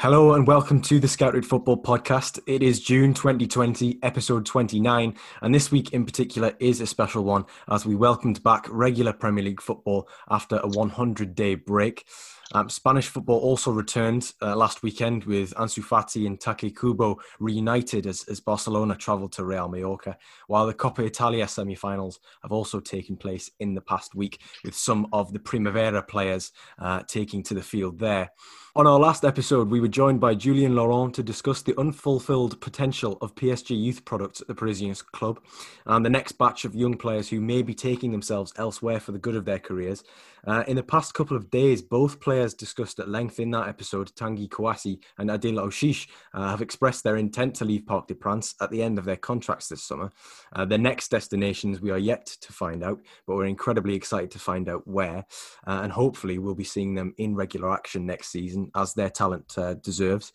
Hello and welcome to the Scouted Football Podcast. It is June 2020, episode 29, and this week in particular is a special one as we welcomed back regular Premier League football after a 100 day break. Um, Spanish football also returned uh, last weekend with Ansu Fati and Take Kubo reunited as, as Barcelona travelled to Real Mallorca, while the Coppa Italia semi-finals have also taken place in the past week with some of the Primavera players uh, taking to the field there. On our last episode, we were joined by Julien Laurent to discuss the unfulfilled potential of PSG youth products at the Parisian club and the next batch of young players who may be taking themselves elsewhere for the good of their careers. Uh, in the past couple of days, both players discussed at length in that episode, Tanguy Kouassi and Adil Aouchiche, uh, have expressed their intent to leave Parc des Princes at the end of their contracts this summer. Uh, their next destinations we are yet to find out, but we're incredibly excited to find out where. Uh, and hopefully, we'll be seeing them in regular action next season as their talent uh, deserves.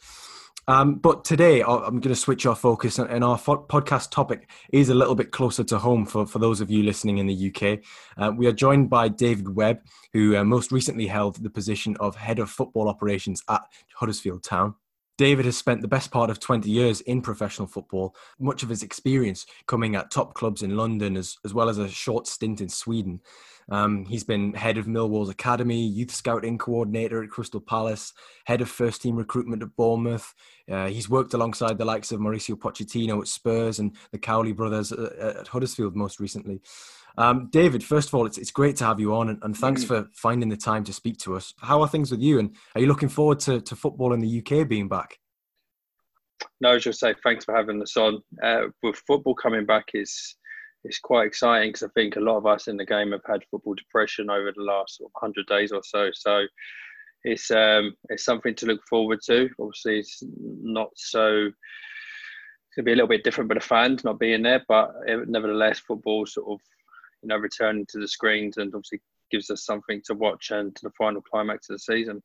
Um, but today, I'm going to switch our focus, and our podcast topic is a little bit closer to home for, for those of you listening in the UK. Uh, we are joined by David Webb, who uh, most recently held the position of Head of Football Operations at Huddersfield Town. David has spent the best part of 20 years in professional football, much of his experience coming at top clubs in London, as, as well as a short stint in Sweden. Um, he's been head of Millwall's academy, youth scouting coordinator at Crystal Palace, head of first team recruitment at Bournemouth. Uh, he's worked alongside the likes of Mauricio Pochettino at Spurs and the Cowley brothers at, at Huddersfield most recently. Um, David, first of all, it's, it's great to have you on and, and thanks mm. for finding the time to speak to us. How are things with you and are you looking forward to, to football in the UK being back? No, I was just say thanks for having us on. Uh, with football coming back, is it's quite exciting because I think a lot of us in the game have had football depression over the last sort of, 100 days or so. So it's um, it's something to look forward to. Obviously, it's not so. It's gonna be a little bit different with the fans not being there, but nevertheless, football sort of you know returning to the screens and obviously gives us something to watch and to the final climax of the season.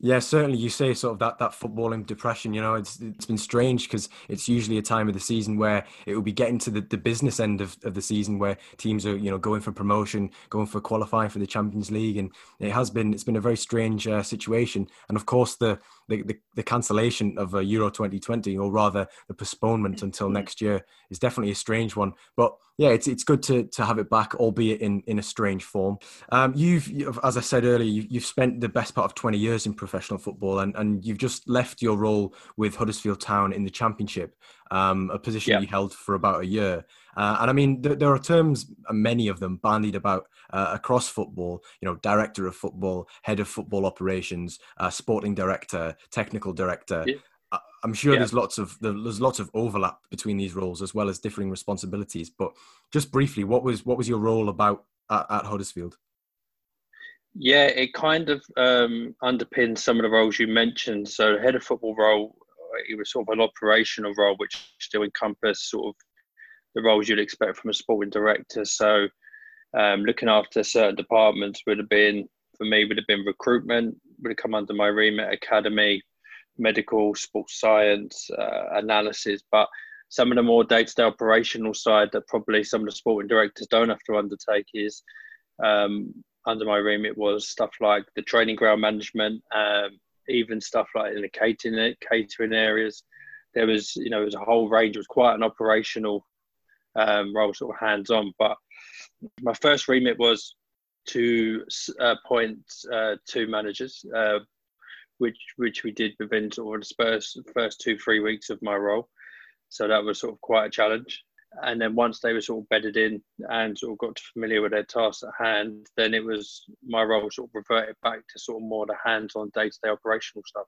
Yeah, certainly. You say sort of that that footballing depression. You know, it's it's been strange because it's usually a time of the season where it will be getting to the, the business end of, of the season where teams are you know going for promotion, going for qualifying for the Champions League, and it has been it's been a very strange uh, situation. And of course, the the, the, the cancellation of uh, Euro 2020, or rather the postponement until next year, is definitely a strange one. But yeah, it's it's good to to have it back, albeit in in a strange form. Um, you've, as I said earlier, you, you've spent the best part of 20 years in professional football, and and you've just left your role with Huddersfield Town in the Championship, um, a position yeah. you held for about a year. Uh, and I mean, th- there are terms, uh, many of them, bandied about uh, across football. You know, director of football, head of football operations, uh, sporting director, technical director. Yeah. I'm sure yeah. there's lots of there's lots of overlap between these roles as well as differing responsibilities. But just briefly, what was what was your role about at, at Huddersfield? Yeah, it kind of um, underpins some of the roles you mentioned. So, head of football role, it was sort of an operational role, which still encompassed sort of the roles you'd expect from a sporting director. So, um, looking after certain departments would have been for me would have been recruitment would have come under my remit, academy, medical, sports science, uh, analysis, but some of the more day-to-day operational side that probably some of the sporting directors don't have to undertake is um, under my remit was stuff like the training ground management, um, even stuff like in the catering catering areas. There was, you know, it was a whole range. It was quite an operational um, role, sort of hands-on. But my first remit was to appoint uh, two managers, uh, which which we did within sort of the first first two three weeks of my role. So that was sort of quite a challenge. And then once they were sort of bedded in and sort of got familiar with their tasks at hand, then it was my role sort of reverted back to sort of more the hands-on day-to-day operational stuff.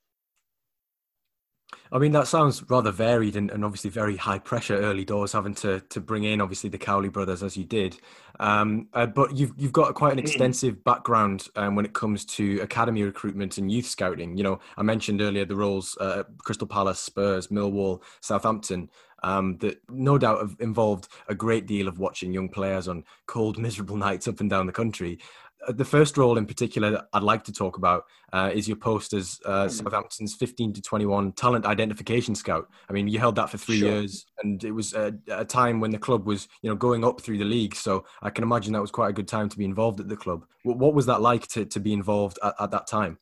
I mean, that sounds rather varied and, and, obviously very high pressure early doors, having to to bring in obviously the Cowley brothers as you did. Um, uh, but you've you've got quite an mm. extensive background um, when it comes to academy recruitment and youth scouting. You know, I mentioned earlier the roles uh, Crystal Palace, Spurs, Millwall, Southampton. Um, that no doubt have involved a great deal of watching young players on cold, miserable nights up and down the country. Uh, the first role in particular that I'd like to talk about uh, is your post as uh, mm. Southampton's 15 to 21 talent identification scout. I mean, you held that for three sure. years, and it was a, a, time when the club was, you know, going up through the league. So I can imagine that was quite a good time to be involved at the club. What, what was that like to, to be involved at, at that time?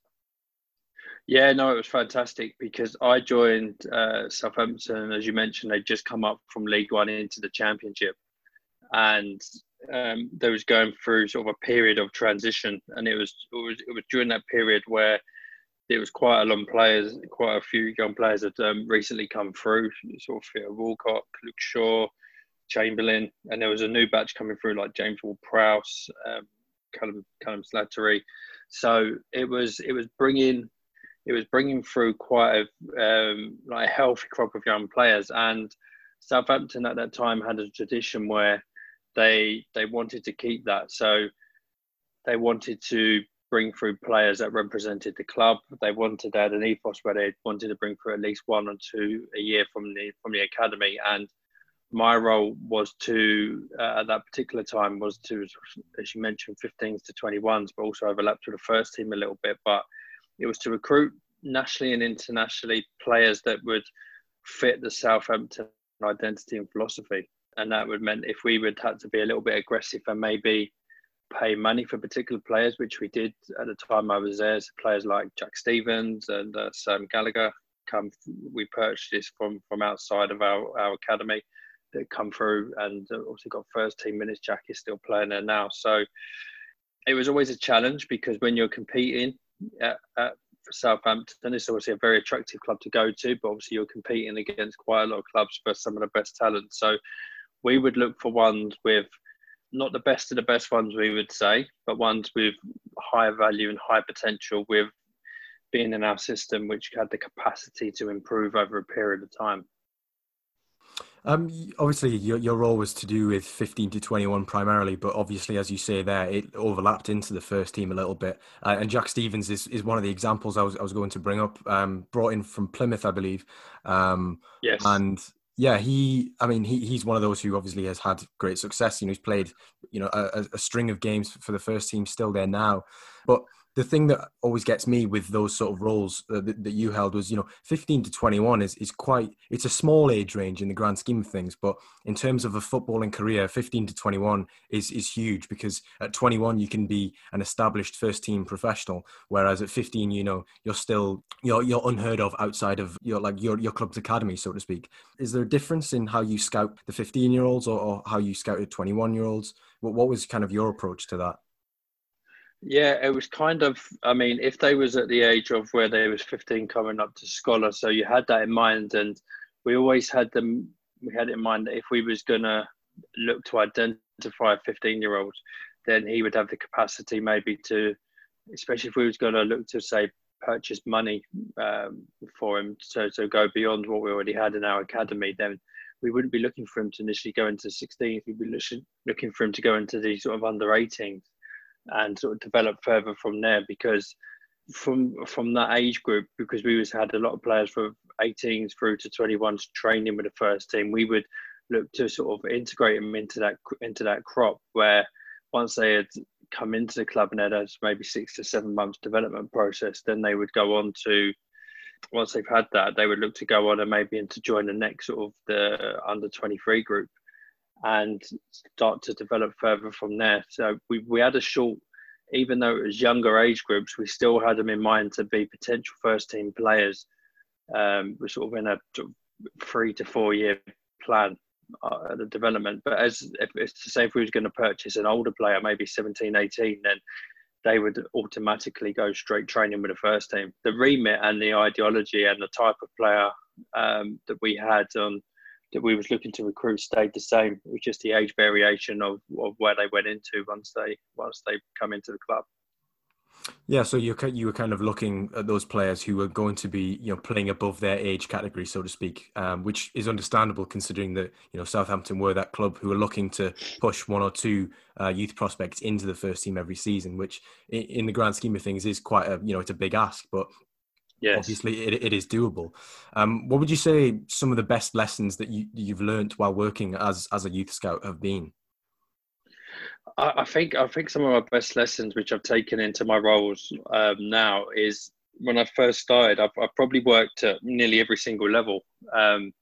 Yeah, no, it was fantastic because I joined uh, Southampton, as you mentioned, they'd just come up from League One into the Championship, and um, they was going through sort of a period of transition, and it was it was it was during that period where it was quite a of players, quite a few young players had um, recently come through, sort of Theo Walcott, Luke Shaw, Chamberlain, and there was a new batch coming through like James Ward-Prowse, um, Callum, Callum Slattery. So it was it was bringing it was bringing through quite a um, like a healthy crop of young players, and Southampton at that time had a tradition where they they wanted to keep that. So they wanted to bring through players that represented the club. They wanted to add an ethos where they wanted to bring through at least one or two a year from the from the academy. And my role was to uh, at that particular time was to, as you mentioned, 15s to 21s, but also overlapped with the first team a little bit. But it was to recruit nationally and internationally players that would fit the Southampton identity and philosophy. And that would meant if we would have to be a little bit aggressive and maybe pay money for particular players, which we did at the time I was there. So players like Jack Stephens and uh, Sam Gallagher come. We purchased this from from outside of our, our academy that come through, and also got first team minutes. Jack is still playing there now, so it was always a challenge because when you're competing at, at Southampton, it's obviously a very attractive club to go to, but obviously you're competing against quite a lot of clubs for some of the best talent. So we would look for ones with not the best of the best ones we would say, but ones with high value and high potential with being in our system, which had the capacity to improve over a period of time. Um, obviously, your, your role was to do with 15 to 21 primarily, but obviously, as you say there, it overlapped into the first team a little bit. Uh, and Jack Stephens is, is one of the examples I was, I was going to bring up, um, brought in from Plymouth, I believe. Um, yes. And yeah, he. I mean, he, he's one of those who obviously has had great success. You know, he's played, you know, a, a string of games for the first team, still there now. But the thing that always gets me with those sort of roles that, that, you held was, you know, 15 to 21 is, is quite, it's a small age range in the grand scheme of things. But in terms of a footballing career, 15 to 21 is, is huge because at 21, you can be an established first team professional. Whereas at 15, you know, you're still, you're, you're unheard of outside of your, like your, your club's academy, so to speak. Is there a difference in how you scout the 15 year olds or, or how you scouted 21 year olds? What, what was kind of your approach to that? Yeah, it was kind of. I mean, if they was at the age of where they was fifteen, coming up to scholar, so you had that in mind, and we always had them. We had in mind that if we was gonna look to identify a fifteen-year-old, then he would have the capacity maybe to, especially if we was gonna look to say purchase money um, for him, so so go beyond what we already had in our academy, then we wouldn't be looking for him to initially go into 16. We'd be looking for him to go into the sort of under 18s and sort of develop further from there because from from that age group because we was had a lot of players from 18s through to 21s training with the first team we would look to sort of integrate them into that into that crop where once they had come into the club and had maybe six to seven months development process then they would go on to once they've had that they would look to go on and maybe into join the next sort of the under 23 group and start to develop further from there. So we, we had a short, even though it was younger age groups, we still had them in mind to be potential first team players. Um, we're sort of in a three to four year plan uh, the development. But as if it's to say, if we was going to purchase an older player, maybe 17, 18, then they would automatically go straight training with the first team. The remit and the ideology and the type of player um, that we had on that we was looking to recruit stayed the same. It was just the age variation of, of where they went into once they once they come into the club. Yeah, so you you were kind of looking at those players who were going to be you know playing above their age category, so to speak, um, which is understandable considering that you know Southampton were that club who were looking to push one or two uh, youth prospects into the first team every season, which in, in the grand scheme of things is quite a you know it's a big ask, but yes. obviously it, it is doable. Um, what would you say some of the best lessons that you, you've learned while working as, as a youth scout have been? I, I think I think some of my best lessons, which I've taken into my roles um, now, is when I first started. I've, I've, probably worked at nearly every single level, um,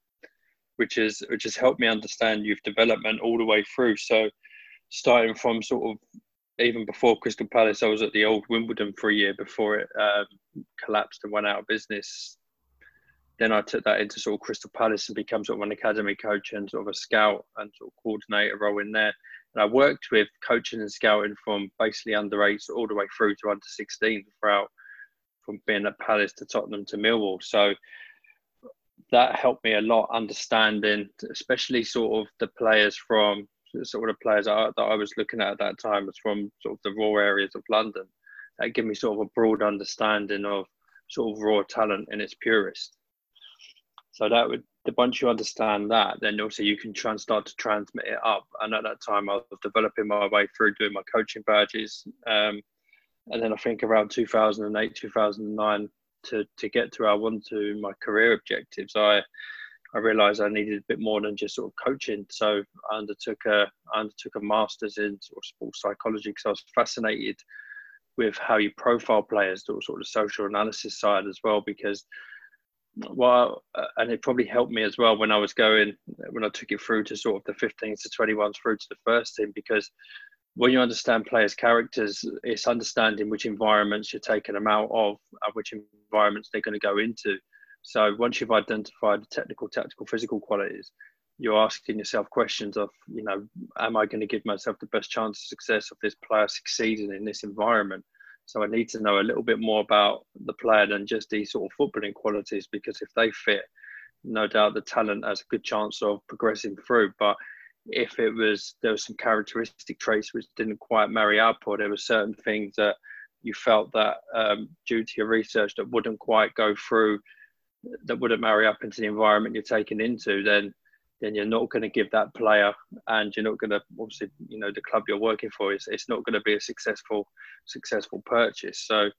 which is which has helped me understand youth development all the way through. So, starting from sort of even before Crystal Palace, I was at the old Wimbledon for a year before it um, collapsed and went out of business. Then I took that into sort of Crystal Palace and become sort of an academy coach and sort of a scout and sort of coordinator role in there. And I worked with coaching and scouting from basically under eight all the way through to under 16 throughout from being at Palace to Tottenham to Millwall. So that helped me a lot understanding, especially sort of the players from sort of players that I was looking at at that time was from sort of the raw areas of London. That gave me sort of a broad understanding of sort of raw talent in its purest. So that would the once you understand that, then also you can try and start to transmit it up. And at that time, I was developing my way through doing my coaching badges. Um, and then I think around 2008, 2009, to, to get to where I want to my career objectives, I I realised I needed a bit more than just sort of coaching. So I undertook a I undertook a master's in sort of sports psychology because I was fascinated with how you profile players, the sort of social analysis side as well. Because well, uh, and it probably helped me as well when I was going when I took it through to sort of the 15s to 21s through to the first team because when you understand players' characters, it's understanding which environments you're taking them out of and which environments they're going to go into. So once you've identified the technical, tactical, physical qualities, you're asking yourself questions of, you know, am I going to give myself the best chance of success of this player succeeding in this environment? So I need to know a little bit more about the player than just these sort of footballing qualities because if they fit, no doubt the talent has a good chance of progressing through. But if it was there was some characteristic traits which didn't quite marry up, or there were certain things that you felt that um, due to your research that wouldn't quite go through, that wouldn't marry up into the environment you're taken into, then then you're not going to give that player, and you're not going to obviously you know the club you're working for is it's not going to be a successful successful purchase. So.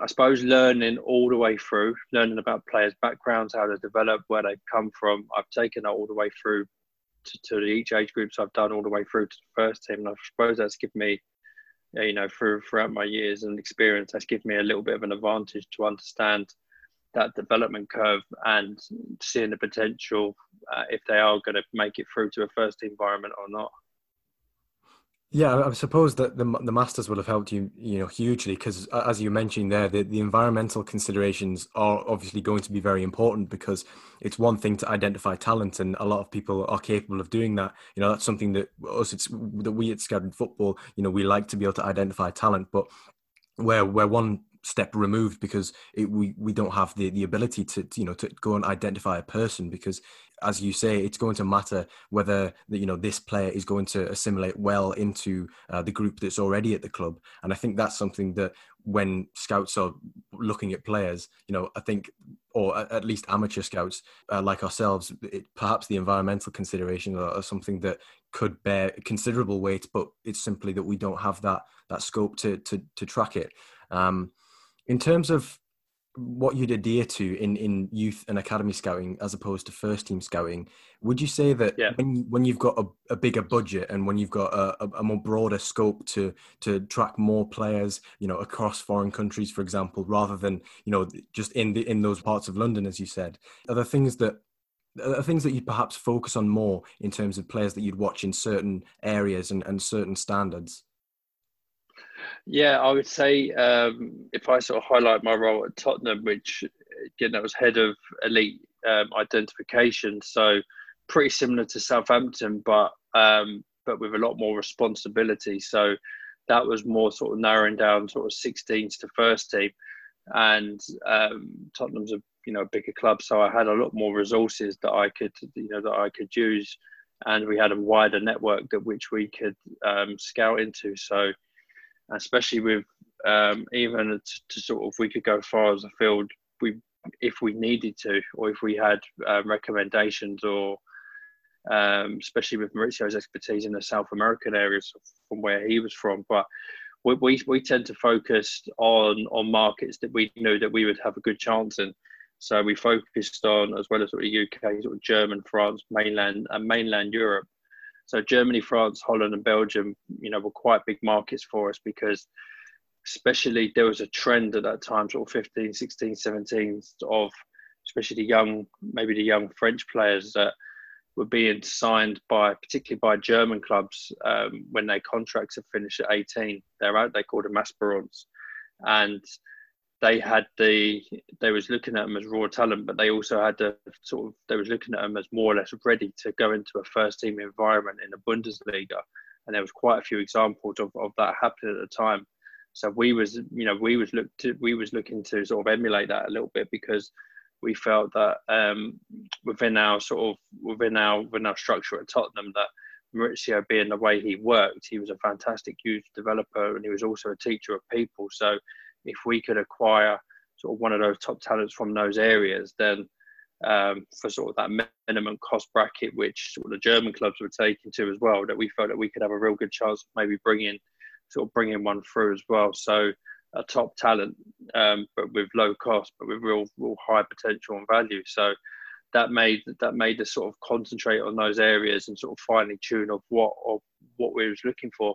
I suppose learning all the way through, learning about players' backgrounds, how they develop, where they've come from. I've taken that all the way through to, to each age groups I've done all the way through to the first team. And I suppose that's given me, you know, through, throughout my years and experience, that's given me a little bit of an advantage to understand that development curve and seeing the potential uh, if they are going to make it through to a first environment or not. Yeah, I suppose that the the masters will have helped you, you know, hugely because, as you mentioned there, the, the environmental considerations are obviously going to be very important because it's one thing to identify talent, and a lot of people are capable of doing that. You know, that's something that us, it's that we at Scouted Football, you know, we like to be able to identify talent, but where where one step removed because it, we we don't have the the ability to you know to go and identify a person because as you say, it's going to matter whether you know this player is going to assimilate well into uh, the group that's already at the club. And I think that's something that when scouts are looking at players, you know, I think, or at least amateur scouts uh, like ourselves, it, perhaps the environmental considerations are, are, something that could bear considerable weight, but it's simply that we don't have that that scope to to, to track it. Um, in terms of what you'd adhere to in, in youth and academy scouting as opposed to first team scouting would you say that yeah. when, when you've got a, a, bigger budget and when you've got a, a, more broader scope to to track more players you know across foreign countries for example rather than you know just in the in those parts of london as you said are there things that are things that you'd perhaps focus on more in terms of players that you'd watch in certain areas and, and certain standards yeah, I would say um, if I sort of highlight my role at Tottenham, which again that was head of elite um, identification, so pretty similar to Southampton, but um, but with a lot more responsibility. So that was more sort of narrowing down sort of 16s to first team, and um, Tottenham's a you know bigger club, so I had a lot more resources that I could you know that I could use, and we had a wider network that which we could um, scout into. So especially with um, even to, to, sort of we could go far as a field we if we needed to or if we had um, recommendations or um, especially with Mauricio's expertise in the South American areas from where he was from. But we, we, we tend to focus on on markets that we knew that we would have a good chance in. So we focused on as well as sort of UK sort of German France mainland and mainland Europe so Germany, France, Holland, and Belgium, you know, were quite big markets for us because especially there was a trend at that time, sort of 15, 16, 17 of especially the young, maybe the young French players that were being signed by, particularly by German clubs, um, when their contracts have finished at 18. They're out. They called them aspirants, and they had the. They was looking at them as raw talent, but they also had the sort of. They was looking at them as more or less ready to go into a first team environment in the Bundesliga, and there was quite a few examples of, of that happening at the time. So we was, you know, we was look to, we was looking to sort of emulate that a little bit because we felt that um, within our sort of within our within our structure at Tottenham that Mauricio being the way he worked, he was a fantastic youth developer and he was also a teacher of people. So if we could acquire sort of one of those top talents from those areas, then um, for sort of that minimum cost bracket, which sort of the German clubs were taking to as well, that we felt that we could have a real good chance of maybe bringing sort of bringing one through as well. So a top talent, um, but with low cost, but with real, real high potential and value. So that made that made us sort of concentrate on those areas and sort of finely tune of what of what we was looking for.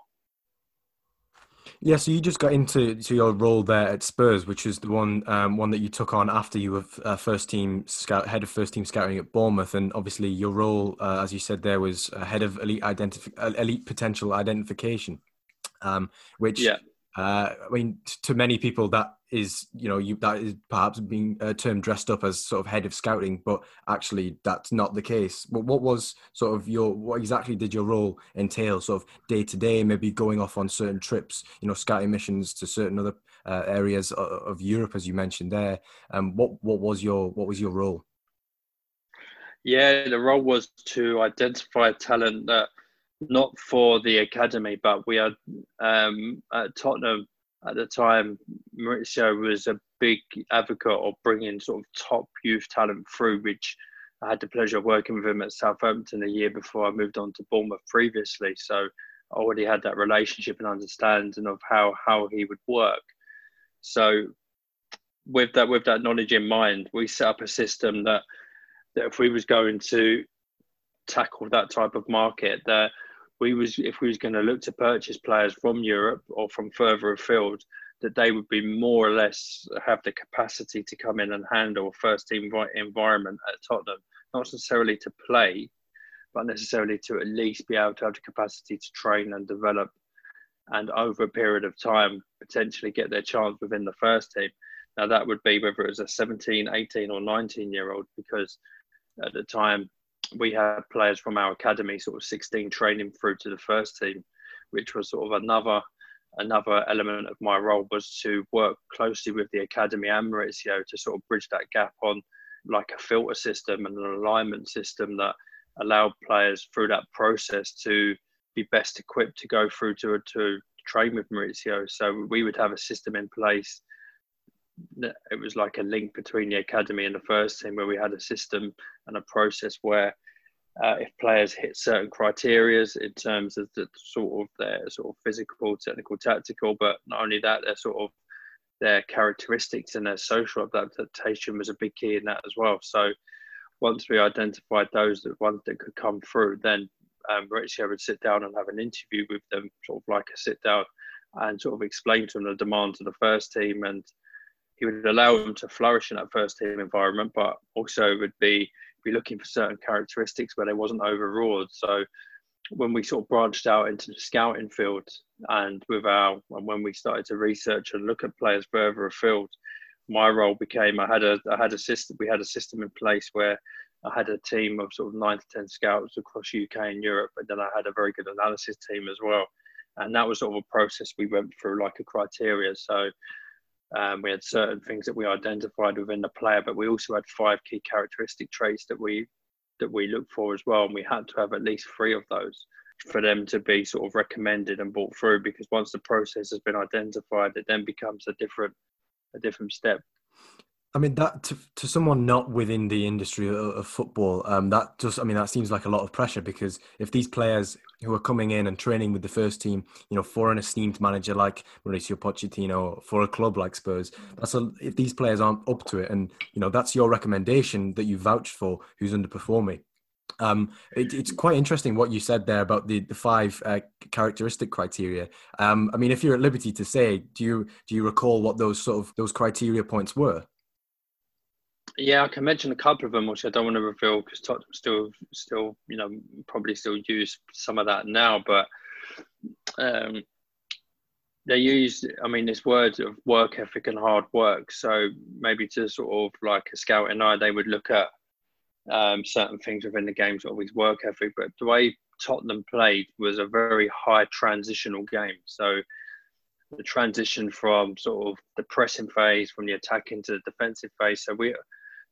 Yeah, so you just got into to your role there at Spurs, which is the one um, one that you took on after you were uh, first team scout, head of first team scouting at Bournemouth, and obviously your role, uh, as you said, there was head of elite identif- elite potential identification, um, which yeah. Uh, I mean, to many people, that is, you know, you that is perhaps being a term dressed up as sort of head of scouting, but actually that's not the case. But what was sort of your, what exactly did your role entail, sort of day to day, maybe going off on certain trips, you know, scouting missions to certain other uh, areas of Europe, as you mentioned there. Um, what what was your what was your role? Yeah, the role was to identify talent that not for the academy, but we had um, at Tottenham at the time. Mauricio was a big advocate of bringing sort of top youth talent through, which I had the pleasure of working with him at Southampton a year before I moved on to Bournemouth previously. So I already had that relationship and understanding of how how he would work. So with that with that knowledge in mind, we set up a system that that if we was going to tackle that type of market, that we was if we was going to look to purchase players from Europe or from further afield, that they would be more or less have the capacity to come in and handle first team environment at Tottenham, not necessarily to play, but necessarily to at least be able to have the capacity to train and develop, and over a period of time potentially get their chance within the first team. Now that would be whether it was a 17, 18, or 19 year old, because at the time we had players from our academy, sort of 16, training through to the first team, which was sort of another another element of my role was to work closely with the academy and Mauricio to sort of bridge that gap on like a filter system and an alignment system that allowed players through that process to be best equipped to go through to to train with Mauricio. So we would have a system in place it was like a link between the academy and the first team where we had a system and a process where uh, if players hit certain criterias in terms of the sort of their sort of physical, technical, tactical, but not only that, their sort of their characteristics and their social adaptation was a big key in that as well. So once we identified those that ones that could come through, then um, Mauricio would sit down and have an interview with them, sort of like a sit down, and sort of explain to them the demands of the first team and he would allow them to flourish in that first team environment, but also would be be looking for certain characteristics where they wasn't overawed. So when we sort of branched out into the scouting field and with our and when we started to research and look at players further afield, my role became I had a I had a system we had a system in place where I had a team of sort of nine to ten scouts across UK and Europe, and then I had a very good analysis team as well. And that was sort of a process we went through like a criteria. So um, we had certain things that we identified within the player, but we also had five key characteristic traits that we that we looked for as well, and we had to have at least three of those for them to be sort of recommended and brought through. Because once the process has been identified, it then becomes a different a different step. I mean that to, to someone not within the industry of, of football, um, that just I mean that seems like a lot of pressure because if these players who are coming in and training with the first team, you know, for an esteemed manager like Mauricio Pochettino, for a club like Spurs, that's a, if these players aren't up to it, and you know that's your recommendation that you vouched for, who's underperforming. Um, it, it's quite interesting what you said there about the the five uh, characteristic criteria. Um, I mean, if you're at liberty to say, do you do you recall what those sort of those criteria points were? Yeah, I can mention a couple of them, which I don't want to reveal because Tottenham still, still, you know, probably still use some of that now. But um, they use, I mean, this word of work ethic and hard work. So maybe to sort of like a scout and I, they would look at um, certain things within the game, sort of his work ethic. But the way Tottenham played was a very high transitional game. So the transition from sort of the pressing phase, from the attacking to the defensive phase. So we,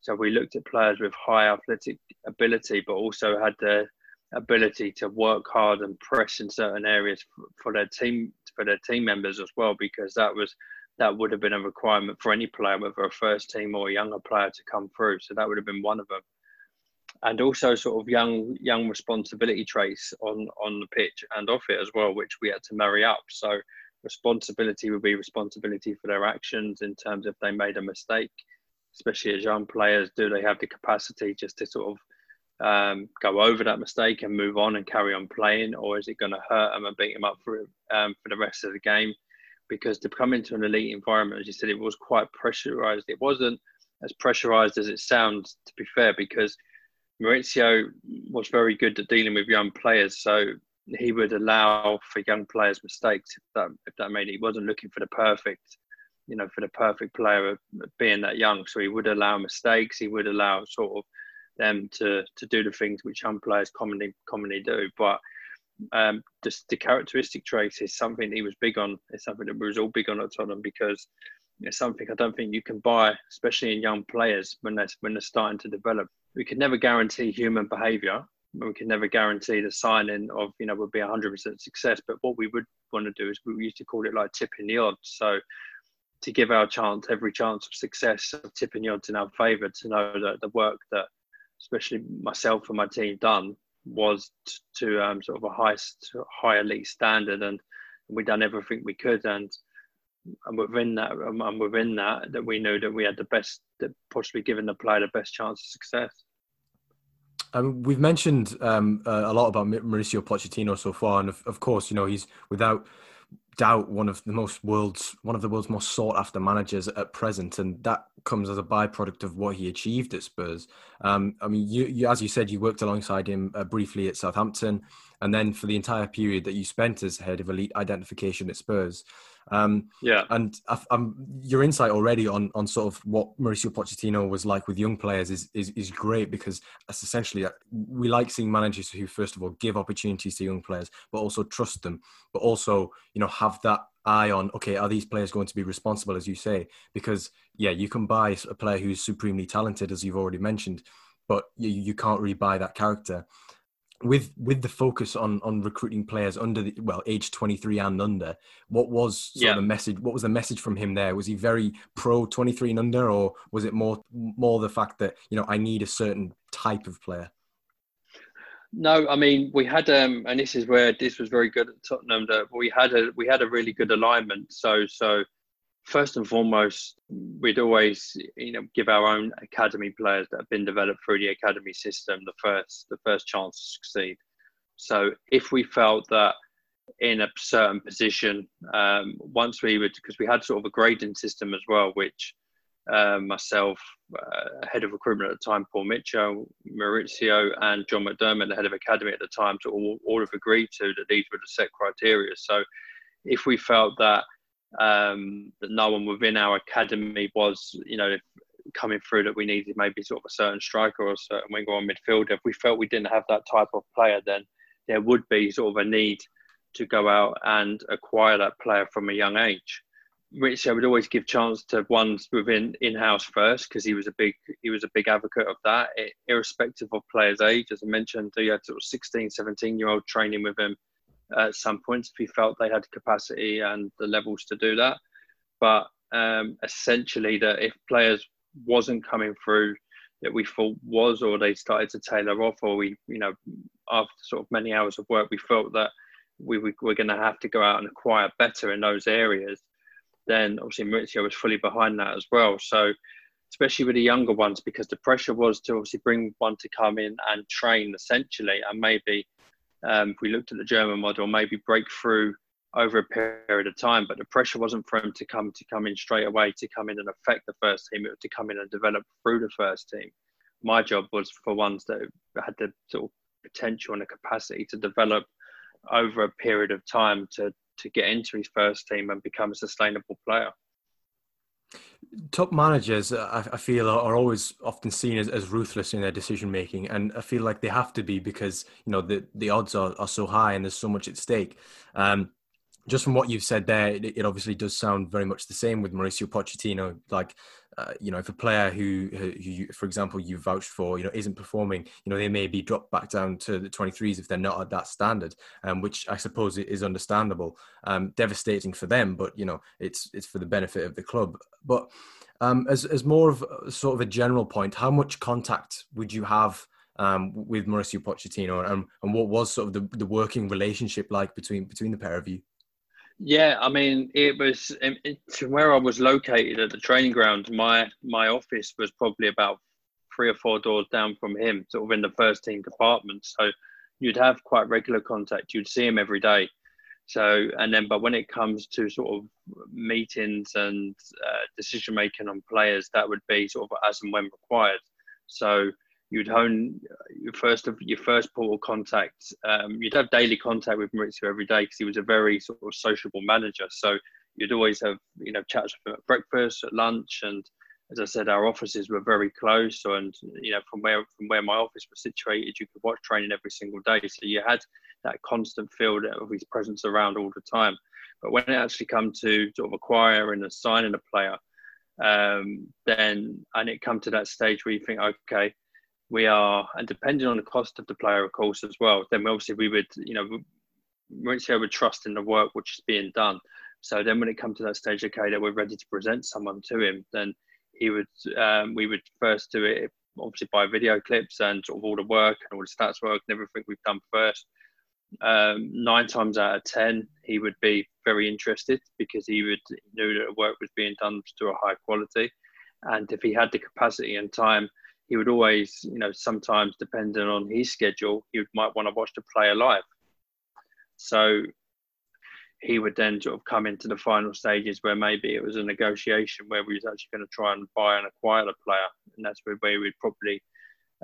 so we looked at players with high athletic ability, but also had the ability to work hard and press in certain areas for, their team for their team members as well, because that was that would have been a requirement for any player, whether a first team or a younger player, to come through. So that would have been one of them and also sort of young young responsibility traits on on the pitch and off it as well, which we had to marry up. So responsibility would be responsibility for their actions in terms of they made a mistake, especially as young players. Do they have the capacity just to sort of um, go over that mistake and move on and carry on playing, or is it going to hurt them and beat them up for um, for the rest of the game? Because to come into an elite environment, as you said, it was quite pressurized. It wasn't as pressurized as it sounds, to be fair, because Mauricio was very good at dealing with young players, so he would allow for young players' mistakes if that if that made it. He wasn't looking for the perfect, you know, for the perfect player being that young. So he would allow mistakes. He would allow sort of them to to do the things which young players commonly commonly do. But um, just the characteristic traits is something he was big on. It's something that we was all big on at Tottenham because it's something I don't think you can buy, especially in young players when they're when they're starting to develop we could never guarantee human behavior. We can never guarantee the signing of, you know, would be 100% success. But what we would want to do is we used to call it like tipping the odds. So to give our chance, every chance of success, of tipping odds in our favour, to know that the work that especially myself and my team done was to um, sort of a high, high elite standard, and we done everything we could. And and within that, and within that, that we knew that we had the best, that possibly given the player the best chance of success. Um, we've mentioned um, a lot about Mauricio Pochettino so far, and of, of, course, you know he's without doubt one of the most world's one of the world's most sought after managers at present, and that comes as a byproduct of what he achieved at Spurs. Um, I mean, you, you, as you said, you worked alongside him uh, briefly at Southampton, and then for the entire period that you spent as head of elite identification at Spurs. Um, yeah, and I, your insight already on on sort of what Mauricio Pochettino was like with young players is is, is great because that's essentially uh, we like seeing managers who first of all give opportunities to young players, but also trust them, but also you know have that eye on okay are these players going to be responsible as you say? Because yeah you can buy a player who's supremely talented as you've already mentioned but you, you can't really buy that character with with the focus on on recruiting players under the well age 23 and under what was sort yeah. of the message what was the message from him there? Was he very pro 23 and under or was it more more the fact that you know i need a certain type of player? No i mean we had um and this is where this was very good at tottenham that we had a we had a really good alignment. So so first and foremost, we'd always, you know, give our own academy players that have been developed through the academy system the first the first chance to succeed. So if we felt that in a certain position, um, once we would, because we had sort of a grading system as well, which uh, myself, uh, head of recruitment at the time, Paul Mitchell, Mauricio, and John McDermott, the head of academy at the time, to all, all have agreed to that these were the set criteria. So if we felt that um, that no one within our academy was, you know, coming through that we needed maybe sort of a certain striker or a certain winger or midfielder. If we felt we didn't have that type of player, then there would be sort of a need to go out and acquire that player from a young age. Which I would always give chance to ones within in-house first because he was a big he was a big advocate of that, irrespective of players' age. As I mentioned, he had sort of 16, 17 year old training with him at some points if he felt they had capacity and the levels to do that. But um, essentially, that if players wasn't coming through that we thought was, or they started to tailor off, or we, you know, after sort of many hours of work, we felt that we, we were going to have to go out and acquire better in those areas. Then obviously Mauricio was fully behind that as well. So especially with the younger ones, because the pressure was to obviously bring one to come in and train essentially, and maybe um, if we looked at the German model, maybe break through over a period of time. But the pressure wasn't for him to come to come in straight away to come in and affect the first team. It was to come in and develop through the first team. My job was for ones that had the sort of potential and the capacity to develop over a period of time to to get into his first team and become a sustainable player. Top managers, I, feel, are always often seen as, as ruthless in their decision making, and I feel like they have to be because you know the the odds are, are so high and there's so much at stake. Um, just from what you've said there, it, it, obviously does sound very much the same with Mauricio Pochettino. Like, uh, you know, if a player who, who, you, for example, you vouched for, you know, isn't performing, you know, they may be dropped back down to the 23s if they're not at that standard, um, which I suppose is understandable. Um, devastating for them, but you know, it's it's for the benefit of the club. But um, as as more of a, sort of a general point, how much contact would you have? Um, with Mauricio Pochettino, and, and what was sort of the, the working relationship like between between the pair of you? Yeah, I mean, it was it, where I was located at the training ground. My my office was probably about three or four doors down from him, sort of in the first team department. So you'd have quite regular contact. You'd see him every day. So and then, but when it comes to sort of meetings and uh, decision making on players, that would be sort of as and when required. So you'd hone your first of your first port of contact. Um, you'd have daily contact with Mauricio every day because he was a very sort of sociable manager. So you'd always have you know chats with him at breakfast, at lunch, and as I said, our offices were very close. So, and you know from where from where my office was situated, you could watch training every single day. So you had that constant feel of his presence around all the time. But when it actually come to sort of acquiring and signing a player, um, then and it come to that stage where you think, okay, we are, and depending on the cost of the player, of course, as well, then obviously we would, you know, Mauricio would trust in the work which is being done. So then when it comes to that stage, okay, that we're ready to present someone to him, then he would, um, we would first do it obviously by video clips and sort of all the work and all the stats work and everything we've done first. Um, nine times out of ten, he would be very interested because he would knew that the work was being done to a high quality, and if he had the capacity and time he would always, you know, sometimes depending on his schedule, he might want to watch the player live. So he would then sort of come into the final stages where maybe it was a negotiation where we was actually going to try and buy and acquire the player, and that's where, we'd probably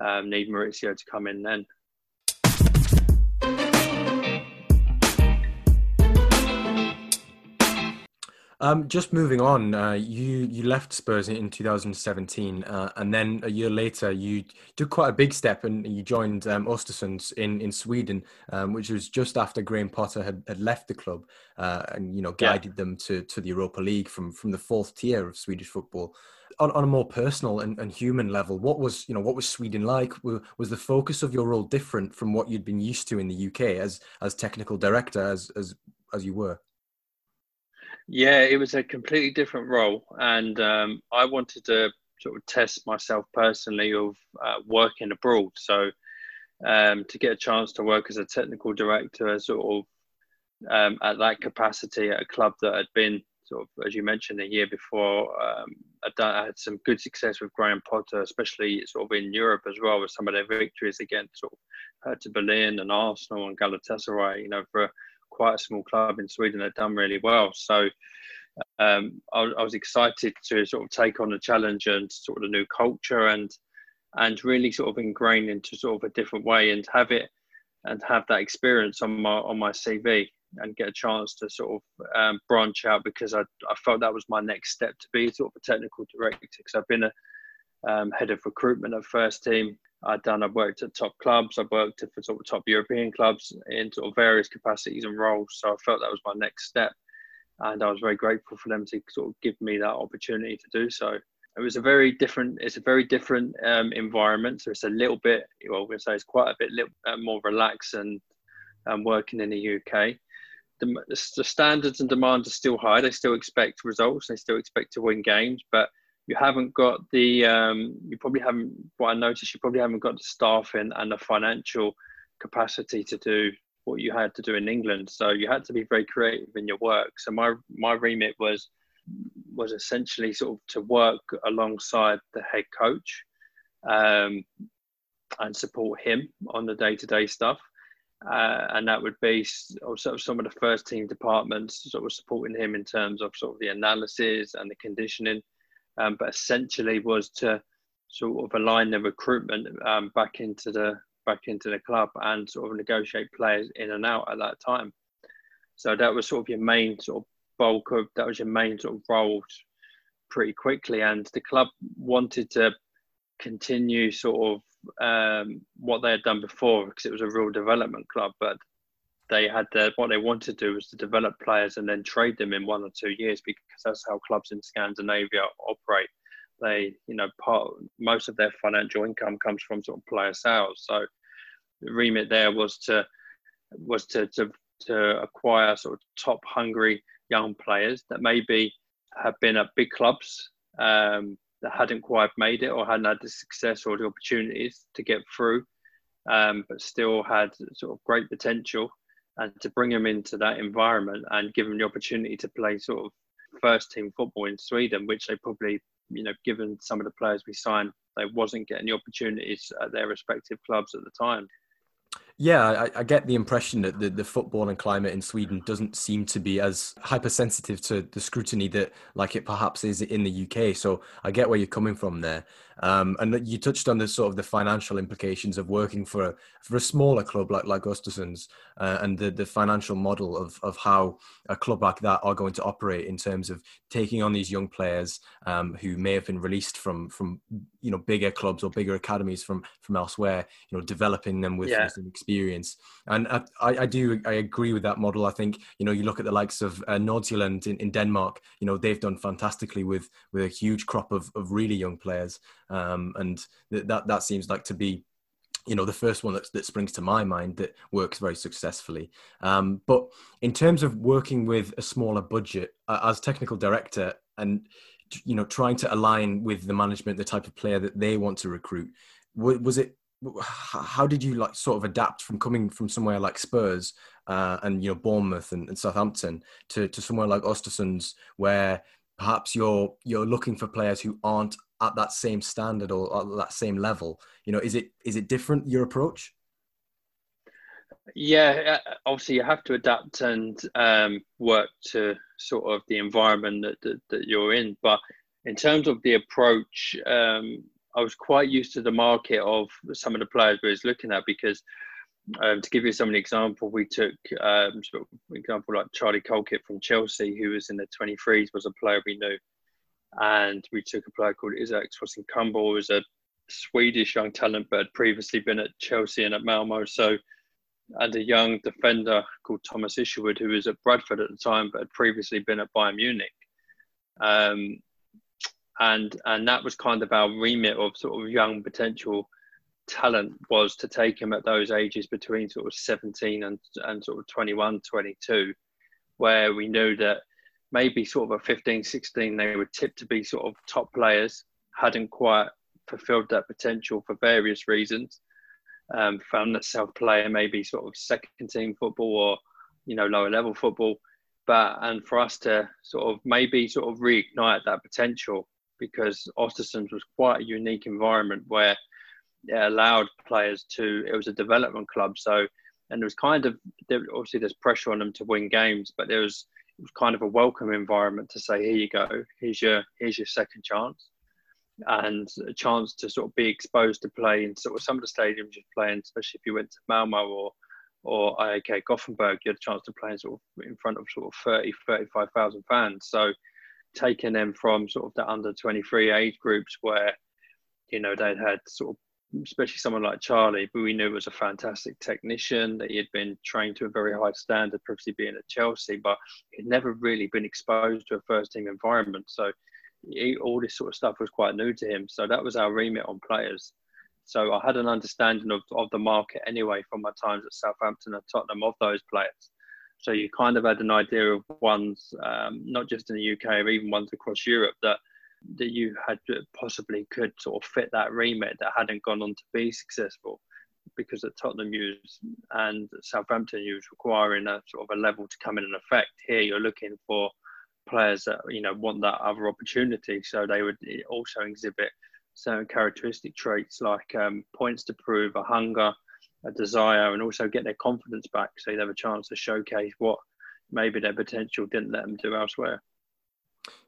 um, need Mauricio to come in then. Um, just moving on, uh, you you left Spurs in 2017, uh, and then a year later you took quite a big step and you joined um, Östersunds in in Sweden, um, which was just after Graham Potter had, had left the club uh, and you know guided yeah. them to to the Europa League from from the fourth tier of Swedish football. On, on a more personal and, and human level, what was you know what was Sweden like? Was the focus of your role different from what you'd been used to in the UK as as technical director as as as you were? Yeah, it was a completely different role, and um, I wanted to sort of test myself personally of uh, working abroad. So um, to get a chance to work as a technical director, sort of um, at that capacity at a club that had been sort of, as you mentioned, a year before, um, done, I had some good success with Graham Potter, especially sort of in Europe as well, with some of their victories against sort of Hertha Berlin and Arsenal and Galatasaray. You know, for quite a small club in Sweden that done really well. So um, I, I, was excited to sort of take on the challenge and sort of the new culture and and really sort of ingrain into sort of a different way and have it and have that experience on my on my CV and get a chance to sort of um, branch out because I, I felt that was my next step to be sort of a technical director because I've been a um, head of recruitment at first team I'd done. I've worked at top clubs. I've worked for sort of top European clubs in sort of various capacities and roles. So I felt that was my next step, and I was very grateful for them to sort of give me that opportunity to do so. It was a very different. It's a very different um, environment. So it's a little bit. Well, to say it's quite a bit uh, more relaxed and um, working in the UK. The, the standards and demands are still high. They still expect results. They still expect to win games, but you haven't got the um, you probably haven't what I noticed you probably haven't got the staffing and the financial capacity to do what you had to do in England. So you had to be very creative in your work. So my my remit was was essentially sort of to work alongside the head coach um, and support him on the day to day stuff. uh, and that would be sort of some of the first team departments sort of supporting him in terms of sort of the analysis and the conditioning, um, but essentially was to sort of align the recruitment um, back into the back into the club and sort of negotiate players in and out at that time. So that was sort of your main sort of bulk of that was your main sort of role pretty quickly, and the club wanted to continue sort of um, what they had done before because it was a real development club, but they had the, what they wanted to do was to develop players and then trade them in one or two years because that's how clubs in Scandinavia operate. They, you know, part most of their financial income comes from sort of player sales. So the remit there was to was to to, to acquire sort of top hungry young players that maybe have been at big clubs um, that hadn't quite made it or hadn't had the success or the opportunities to get through, um, but still had sort of great potential. And to bring them into that environment and give them the opportunity to play sort of first team football in Sweden, which they probably, you know, given some of the players we signed, they wasn't getting the opportunities at their respective clubs at the time. Yeah, I, I, get the impression that the, the footballing climate in Sweden doesn't seem to be as hypersensitive to the scrutiny that, like it perhaps is in the UK. So I get where you're coming from there. Um, and you touched on the sort of the financial implications of working for a, for a smaller club like like Östersunds uh, and the, the financial model of of how a club like that are going to operate in terms of taking on these young players um, who may have been released from from you know bigger clubs or bigger academies from from elsewhere. You know, developing them with, yeah. some experience. And I, I, do I agree with that model. I think you know you look at the likes of uh, Nordsjælland in, in Denmark. You know they've done fantastically with with a huge crop of of really young players um, and th- that that seems like to be you know the first one that, that springs to my mind that works very successfully um, but in terms of working with a smaller budget uh, as technical director and you know trying to align with the management the type of player that they want to recruit. Was it how did you like sort of adapt from coming from somewhere like Spurs uh, and you know Bournemouth and, and, Southampton to, to somewhere like Östersunds where perhaps you're you're looking for players who aren't at that same standard or at that same level? You know is it is it different your approach? Yeah uh, obviously you have to adapt and um, work to sort of the environment that, that, that, you're in but in terms of the approach um, i was quite used to the market of some of the players we was looking at because um, to give you some example, we took um, example like Charlie Colkett from Chelsea, who was in the 23s, was a player we knew, and we took a player called Isaac Swasson who was a Swedish young talent, but had previously been at Chelsea and at Malmo. So, and a young defender called Thomas Isherwood, who was at Bradford at the time, but had previously been at Bayern Munich. Um, and and that was kind of our remit of sort of young potential talent was to take him at those ages between sort of 17 and, and sort of 21, 22, where we knew that maybe sort of a 15, 16, they were tipped to be sort of top players, hadn't quite fulfilled that potential for various reasons. Um, found themselves playing maybe sort of second team football or, you know, lower level football. But, and for us to sort of maybe sort of reignite that potential because Östersunds was quite a unique environment where it allowed players to. It was a development club, so and there was kind of obviously there's pressure on them to win games, but there was it was kind of a welcome environment to say, here you go, here's your here's your second chance, and a chance to sort of be exposed to play in sort of some of the stadiums you're playing, especially if you went to Malmo or or AIK Gothenburg, you had a chance to play in sort of in front of sort of 30, 35,000 fans. So taking them from sort of the under 23 age groups where, you know, they'd had sort of especially someone like Charlie, who we knew was a fantastic technician, that he had been trained to a very high standard, previously being at Chelsea, but he'd never really been exposed to a first team environment. So he, all this sort of stuff was quite new to him. So that was our remit on players. So I had an understanding of, of the market anyway from my times at Southampton and Tottenham of those players. So you kind of had an idea of ones, um, not just in the UK or even ones across Europe, that that you had possibly could sort of fit that remit that hadn't gone on to be successful because at Tottenham you was, and Southampton you was requiring a sort of a level to come in and affect. Here you're looking for players that you know want that other opportunity, so they would also exhibit certain characteristic traits like um, points to prove, a hunger, a desire and also get their confidence back so they have a chance to showcase what maybe their potential didn't let them do elsewhere.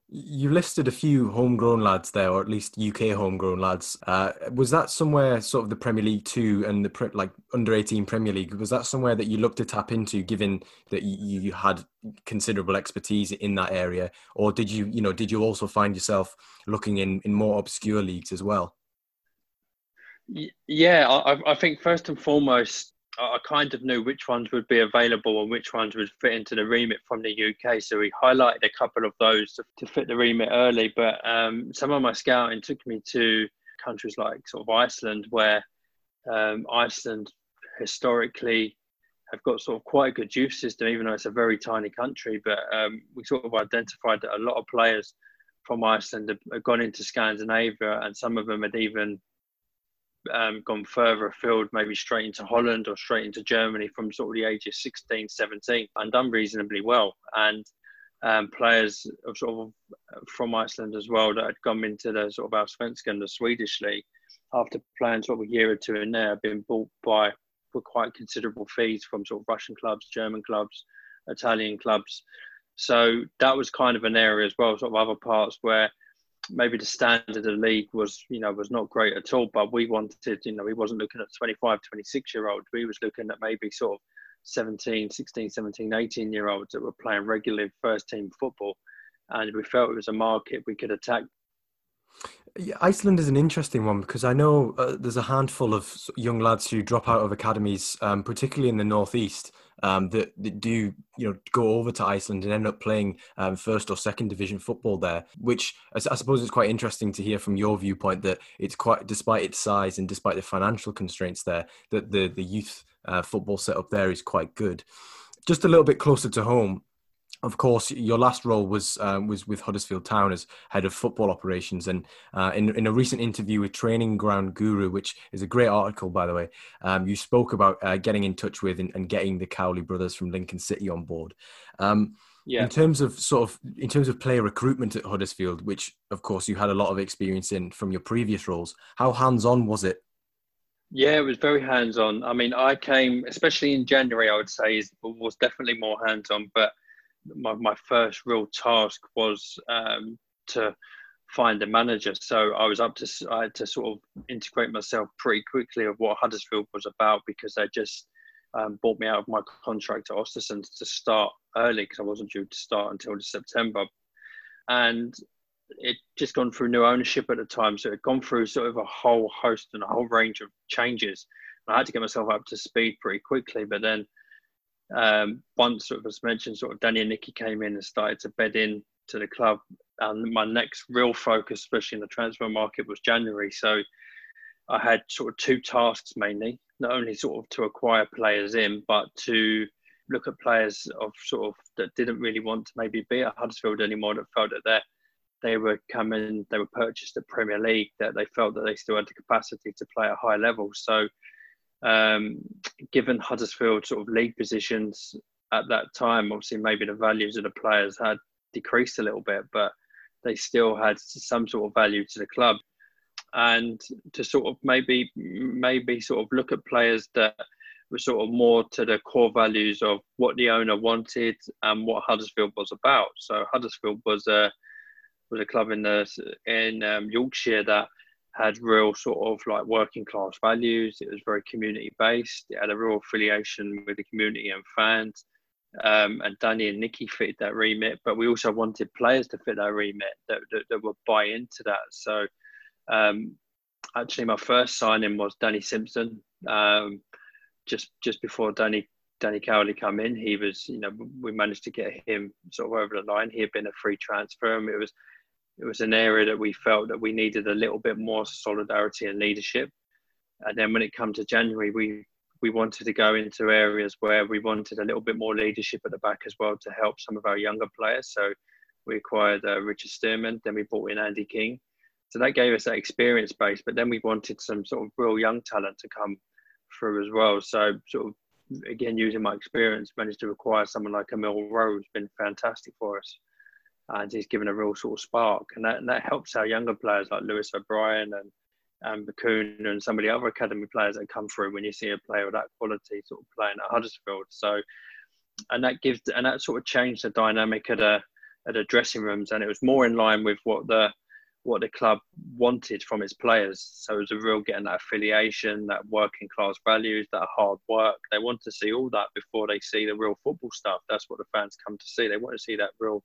You listed a few homegrown lads there, or at least UK homegrown lads. Uh, was that somewhere, sort of the Premier League two and the like under eighteen Premier League? Was that somewhere that you looked to tap into, given that you, you had considerable expertise in that area, or did you, you know, did you also find yourself looking in in more obscure leagues as well? Yeah, I, I think first and foremost, I kind of knew which ones would be available and which ones would fit into the remit from the UK. So we highlighted a couple of those to, to fit the remit early. But um, some of my scouting took me to countries like sort of Iceland, where um, Iceland historically have got sort of quite a good youth system, even though it's a very tiny country. But um, we sort of identified that a lot of players from Iceland have, gone into Scandinavia, and some of them had even um, gone further afield, maybe straight into Holland or straight into Germany from sort of the ages 16, 17, and done reasonably well. And um, players of sort of from Iceland as well that had gone into the sort of Allsvenskan, the Swedish league, after playing sort of a year or two in there, have been bought by for quite considerable fees from sort of Russian clubs, German clubs, Italian clubs. So that was kind of an area as well, sort of other parts where maybe the standard of the league was you know was not great at all but we wanted you know we wasn't looking at 25 26 year olds. We was looking at maybe sort of 17 16 17 18 year olds that were playing regularly first team football. And we felt it was a market we could attack. Iceland is an interesting one because I know uh, there's a handful of young lads who drop out of academies, um, particularly in the northeast, um, that, that, do you know go over to Iceland and end up playing um, first or second division football there. Which I, suppose is quite interesting to hear from your viewpoint that it's quite, despite its size and despite the financial constraints there, that the the youth uh, football setup there is quite good. Just a little bit closer to home, of course, your last role was um, was with Huddersfield Town as head of football operations, and uh, in in a recent interview with Training Ground Guru, which is a great article by the way, um, you spoke about uh, getting in touch with and, and, getting the Cowley brothers from Lincoln City on board. Um, yeah. In terms of sort of in terms of player recruitment at Huddersfield, which of course you had a lot of experience in from your previous roles, how hands on was it? Yeah, it was very hands on. I mean, I came, especially in January, I would say, was definitely more hands on, but my, my first real task was um, to find a manager. So I was up to I had to sort of integrate myself pretty quickly of what Huddersfield was about because they just um, bought me out of my contract at Östersund to start early because I wasn't due to start until September, and it just gone through new ownership at the time. So it gone through sort of a whole host and a whole range of changes. I had to get myself up to speed pretty quickly, but then um, once sort of as mentioned, sort of Danny and Nicky came in and started to bed in to the club. And my next real focus, especially in the transfer market, was January. So I had sort of two tasks mainly, not only sort of to acquire players in, but to look at players of sort of that didn't really want to maybe be at Huddersfield anymore, that felt that they they were coming, they were purchased at Premier League, that they felt that they still had the capacity to play at a high level. So um, given Huddersfield sort of league positions at that time, obviously maybe the values of the players had decreased a little bit, but they still had some sort of value to the club. And to sort of maybe maybe sort of look at players that were sort of more to the core values of what the owner wanted and what Huddersfield was about. So Huddersfield was a was a club in the in um, Yorkshire that had real sort of like working class values. It was very community based. It had a real affiliation with the community and fans. Um, and Danny and Nicky fitted that remit, but we also wanted players to fit that remit that, that, that would buy into that. So, um, actually, my first signing was Danny Simpson. Um, just just before Danny Danny Cowley come in, he was you know we managed to get him sort of over the line. He had been a free transfer, and it was it was an area that we felt that we needed a little bit more solidarity and leadership. And then when it come to January, we we wanted to go into areas where we wanted a little bit more leadership at the back as well to help some of our younger players. So we acquired uh, Richard Stearman, then we brought in Andy King. So that gave us that experience base, but then we wanted some sort of real young talent to come through as well. So sort of again using my experience, managed to acquire someone like Emile Rowe, who's been fantastic for us and he's given a real sort of spark, and that, and that helps our younger players like Lewis O'Brien and and Bacuna and some of the other academy players that come through when you see a player of that quality sort of playing at Huddersfield. So, and that gives and that sort of changed the dynamic at a at the dressing rooms, and it was more in line with what the what the club wanted from its players. So it was a real getting that affiliation, that working class values, that hard work. They want to see all that before they see the real football stuff. That's what the fans come to see. They want to see that real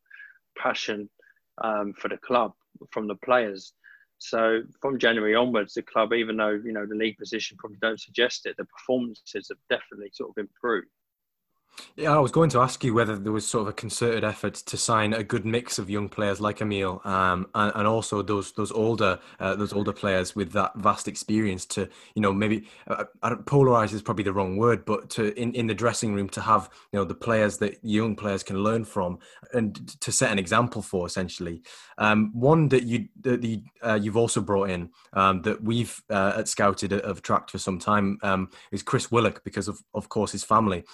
passion um, for the club from the players. So from January onwards, the club, even though you know the league position probably don't suggest it, the performances have definitely sort of improved. Yeah, I was going to ask you whether there was sort of a concerted effort to sign a good mix of young players like Emile, um, and, and, also those those older uh, those older players with that vast experience to you know maybe uh, polarize is probably the wrong word, but to in, in the dressing room to have you know the players that young players can learn from and to set an example for essentially. Um, one that you that the, uh, you've also brought in um, that we've uh, at Scouted have tracked for some time um, is Chris Willock because of of course his family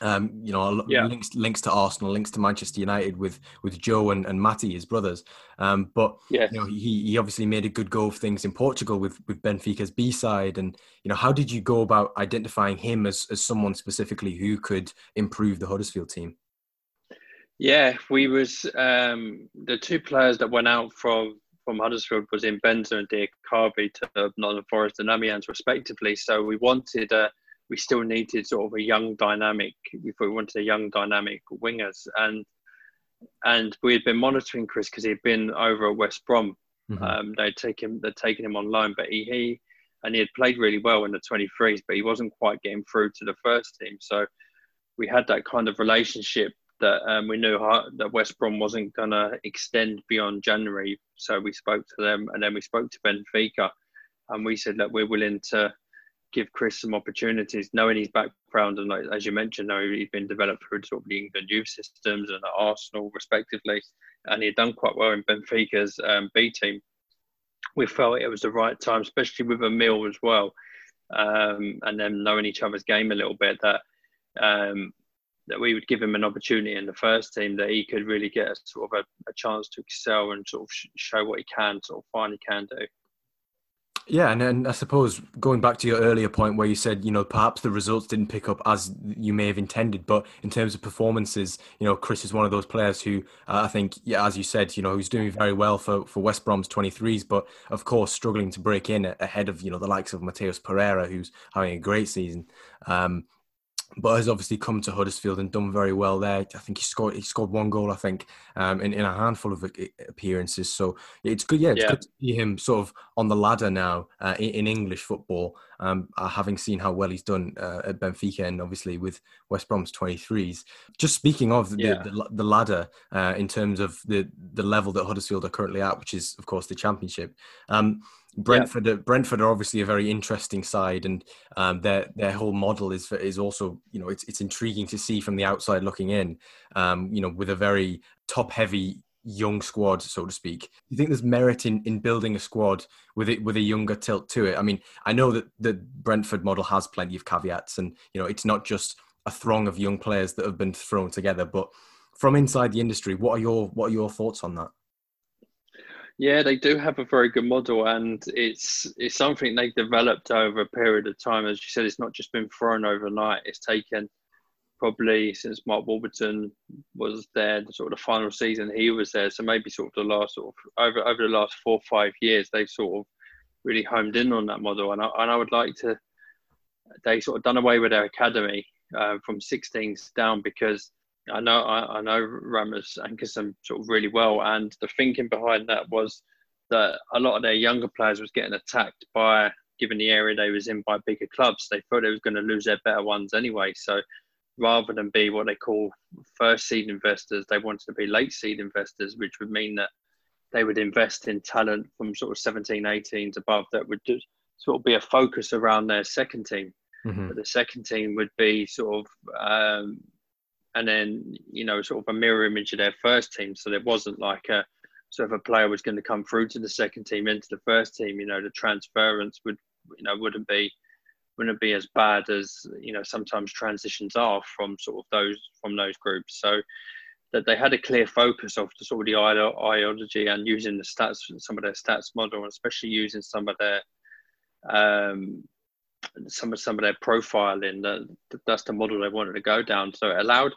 um, you know, yeah. links links to Arsenal, links to Manchester United with with Joe and, and Matty, his brothers. Um, but yes. you know, he he obviously made a good go of things in Portugal with with Benfica's B side. And you know, how did you go about identifying him as as someone specifically who could improve the Huddersfield team? Yeah, we was um, the two players that went out from from Huddersfield was Mbenza and Diakhaby to Nottingham Forest and Amiens respectively. So we wanted a we still needed sort of a young dynamic. If we wanted a young dynamic wingers, and and we had been monitoring Chris because he had been over at West Brom. Mm-hmm. Um, they'd taken they'd taken him on loan, but he, he and he had played really well in the 23s, but he wasn't quite getting through to the first team. So we had that kind of relationship that um, we knew how, that West Brom wasn't going to extend beyond January. So we spoke to them, and then we spoke to Benfica, and we said that we're willing to give Chris some opportunities, knowing his background and like, as you mentioned, know he's been developed through sort of the England youth systems and at Arsenal respectively, and he'd done quite well in Benfica's um, B team. We felt it was the right time, especially with Emile as well, um, and then knowing each other's game a little bit that um, that we would give him an opportunity in the first team that he could really get a, sort of a, a chance to excel and sort of show what he can, sort of he can do. Yeah, and, and I suppose going back to your earlier point where you said, you know, perhaps the results didn't pick up as you may have intended, but in terms of performances, you know, Chris is one of those players who uh, I think, yeah, as you said, you know, who's doing very well for, for West Brom's 23s, but of course struggling to break in ahead of, you know, the likes of Matheus Pereira, who's having a great season. Um, but has obviously come to Huddersfield and done very well there. I think he scored he scored one goal, I think, um, in, in a handful of appearances. So it's good, yeah, it's yeah. good to see him sort of on the ladder now uh, in, in, English football, um, uh, having seen how well he's done uh, at Benfica and obviously with West Brom's 23s. Just speaking of the, yeah. the, the, ladder uh, in terms of the, the level that Huddersfield are currently at, which is, of course, the Championship. Um, Brentford, yeah. Brentford are obviously a very interesting side, and um, their their whole model is is also you know it's it's intriguing to see from the outside looking in. Um, you know, with a very top heavy young squad, so to speak. Do you think there's merit in, in building a squad with it with a younger tilt to it? I mean, I know that the Brentford model has plenty of caveats, and you know it's not just a throng of young players that have been thrown together, but from inside the industry, what are your what are your thoughts on that? Yeah, they do have a very good model, and it's it's something they've developed over a period of time. As you said, it's not just been thrown overnight. It's taken probably since Mark Warburton was there, the sort of the final season he was there. So maybe sort of the last sort of over over the last four or five years, they've sort of really homed in on that model. And I, and I would like to they sort of done away with their academy uh, from 16s down because I know I, I know Rasmus Ankersen sort of really well, and the thinking behind that was that a lot of their younger players was getting attacked by given the area they was in by bigger clubs. They thought they was going to lose their better ones anyway. So rather than be what they call first seed investors, they wanted to be late seed investors, which would mean that they would invest in talent from sort of 17, 18s above that would just sort of be a focus around their second team. Mm-hmm. But the second team would be sort of um, and then you know sort of a mirror image of their first team. So there wasn't like a so if a player was going to come through to the second team into the first team. You know, the transference would you know wouldn't be wouldn't be as bad as you know sometimes transitions are from sort of those from those groups. So that they had a clear focus of the sort of the ideology and using the stats, some of their stats model, and especially using some of their um, some of some of their profiling. That that's the model they wanted to go down. So it allowed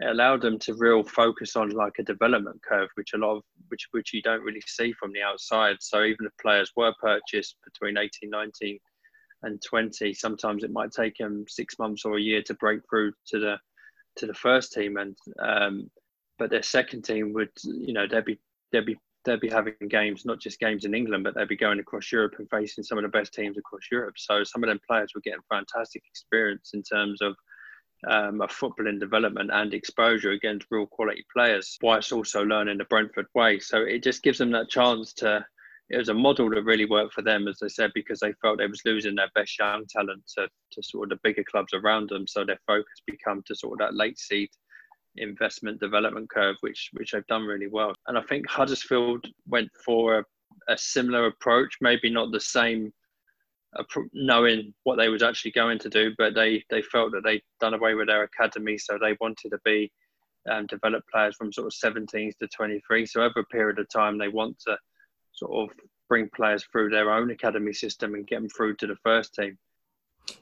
it allowed them to real focus on like a development curve, which a lot of which which you don't really see from the outside. So even if players were purchased between 18, 19 and 20, sometimes it might take them six months or a year to break through to the to the first team, and um, but their second team would you know they'd be they'd be they'd be having games, not just games in England, but they'd be going across Europe and facing some of the best teams across Europe. So some of them players were getting fantastic experience in terms of um, a footballing development and exposure against real quality players, whilst also learning the Brentford way. So it just gives them that chance to. It was a model that really worked for them, as I said, because they felt they was losing their best young talent to, to sort of the bigger clubs around them. So their focus become to sort of that late seed investment development curve, which which they've done really well. And I think Huddersfield went for a, a similar approach, maybe not the same, knowing what they was actually going to do, but they they felt that they'd done away with their academy, so they wanted to be um, develop players from sort of 17s to 23. So over a period of time, they want to sort of bring players through their own academy system and get them through to the first team.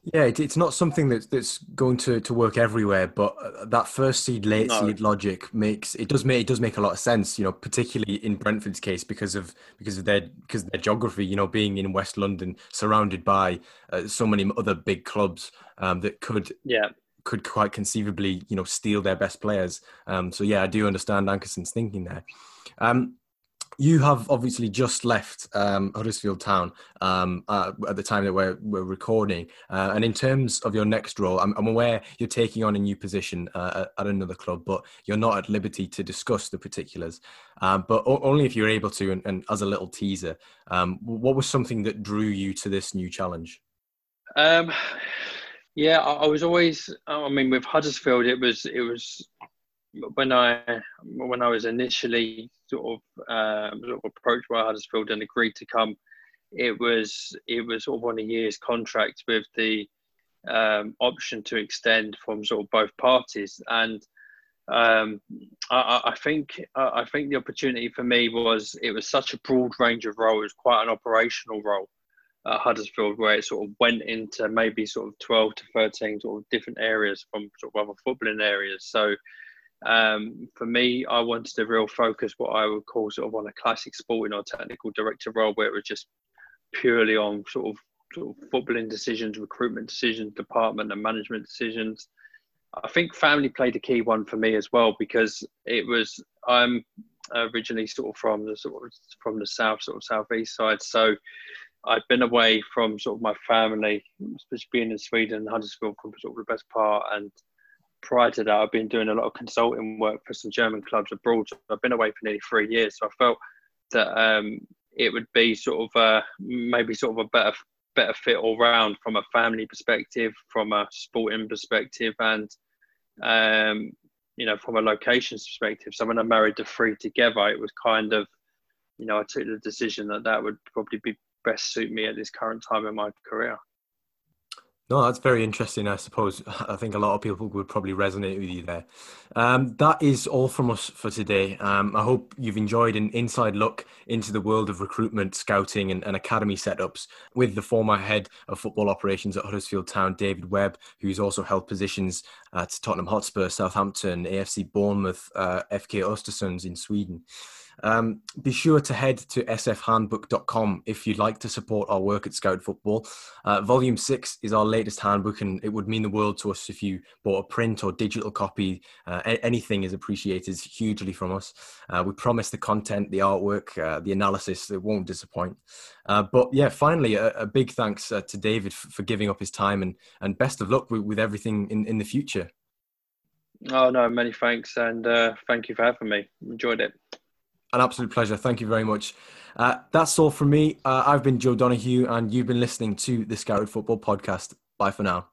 Yeah, it's not something that's that's going to, to work everywhere, but uh, that first seed, late no. seed logic makes it does make it does make a lot of sense. You know, particularly in Brentford's case because of because of their because of their geography. You know, being in West London, surrounded by uh, so many other big clubs um, that could yeah could quite conceivably you know steal their best players. Um, so yeah, I do understand Ankersen's thinking there. Um, you have obviously just left um, Huddersfield Town um, uh, at the time that we're, we're recording. Uh, and in terms of your next role, I'm, I'm aware you're taking on a new position uh, at another club, but you're not at liberty to discuss the particulars. Um, but o- only if you're able to, and, and as a little teaser, um, what was something that drew you to this new challenge? Um, yeah, I, I was always. I mean, with Huddersfield, it was it was when I when I was initially sort of, uh, sort of approached by Huddersfield and agreed to come, it was it was sort of on a year's contract with the um, option to extend from sort of both parties, and um, I, I, think I think the opportunity for me was it was such a broad range of roles, it was quite an operational role at Huddersfield, where it sort of went into maybe sort of twelve to thirteen sort of different areas from sort of other footballing areas. So um, for me, I wanted to real focus what I would call sort of on a classic sporting or technical director role, where it was just purely on sort of, sort of footballing decisions, recruitment decisions, department and management decisions. I think family played a key one for me as well because it was I'm originally sort of from the sort of from the south, sort of southeast side, so I'd been away from sort of my family, especially being in Sweden, Huddersfield for sort of the best part, and prior to that, I've been doing a lot of consulting work for some German clubs abroad. I've been away for nearly three years. So I felt that um, it would be sort of uh, maybe sort of a better better fit all round from a family perspective, from a sporting perspective, and um, you know from a locations perspective. So when I married the three together, it was kind of you know I took the decision that that would probably be best suit me at this current time in my career. No, that's very interesting. I suppose I think a lot of people would probably resonate with you there. Um, that is all from us for today. Um, I hope you've enjoyed an inside look into the world of recruitment, scouting, and, and, academy setups with the former head of football operations at Huddersfield Town, David Webb, who's also held positions at Tottenham Hotspur, Southampton, AFC Bournemouth, uh, FK Östersunds in Sweden. Um, be sure to head to sfhandbook.com if you'd like to support our work at Scouted Football. Uh, volume 6 is our latest handbook, and it would mean the world to us if you bought a print or digital copy. Uh, anything is appreciated hugely from us. Uh, we promise the content, the artwork, uh, the analysis, it won't disappoint. Uh, but yeah, finally, a, a big thanks uh, to David for, for, giving up his time and, and best of luck with, with everything in, in the future. Oh, no, many thanks. And thank you for having me. Enjoyed it. An absolute pleasure. Thank you very much. Uh, that's all from me. Uh, I've been Joe Donahue, and you've been listening to the Scouted Football Podcast. Bye for now.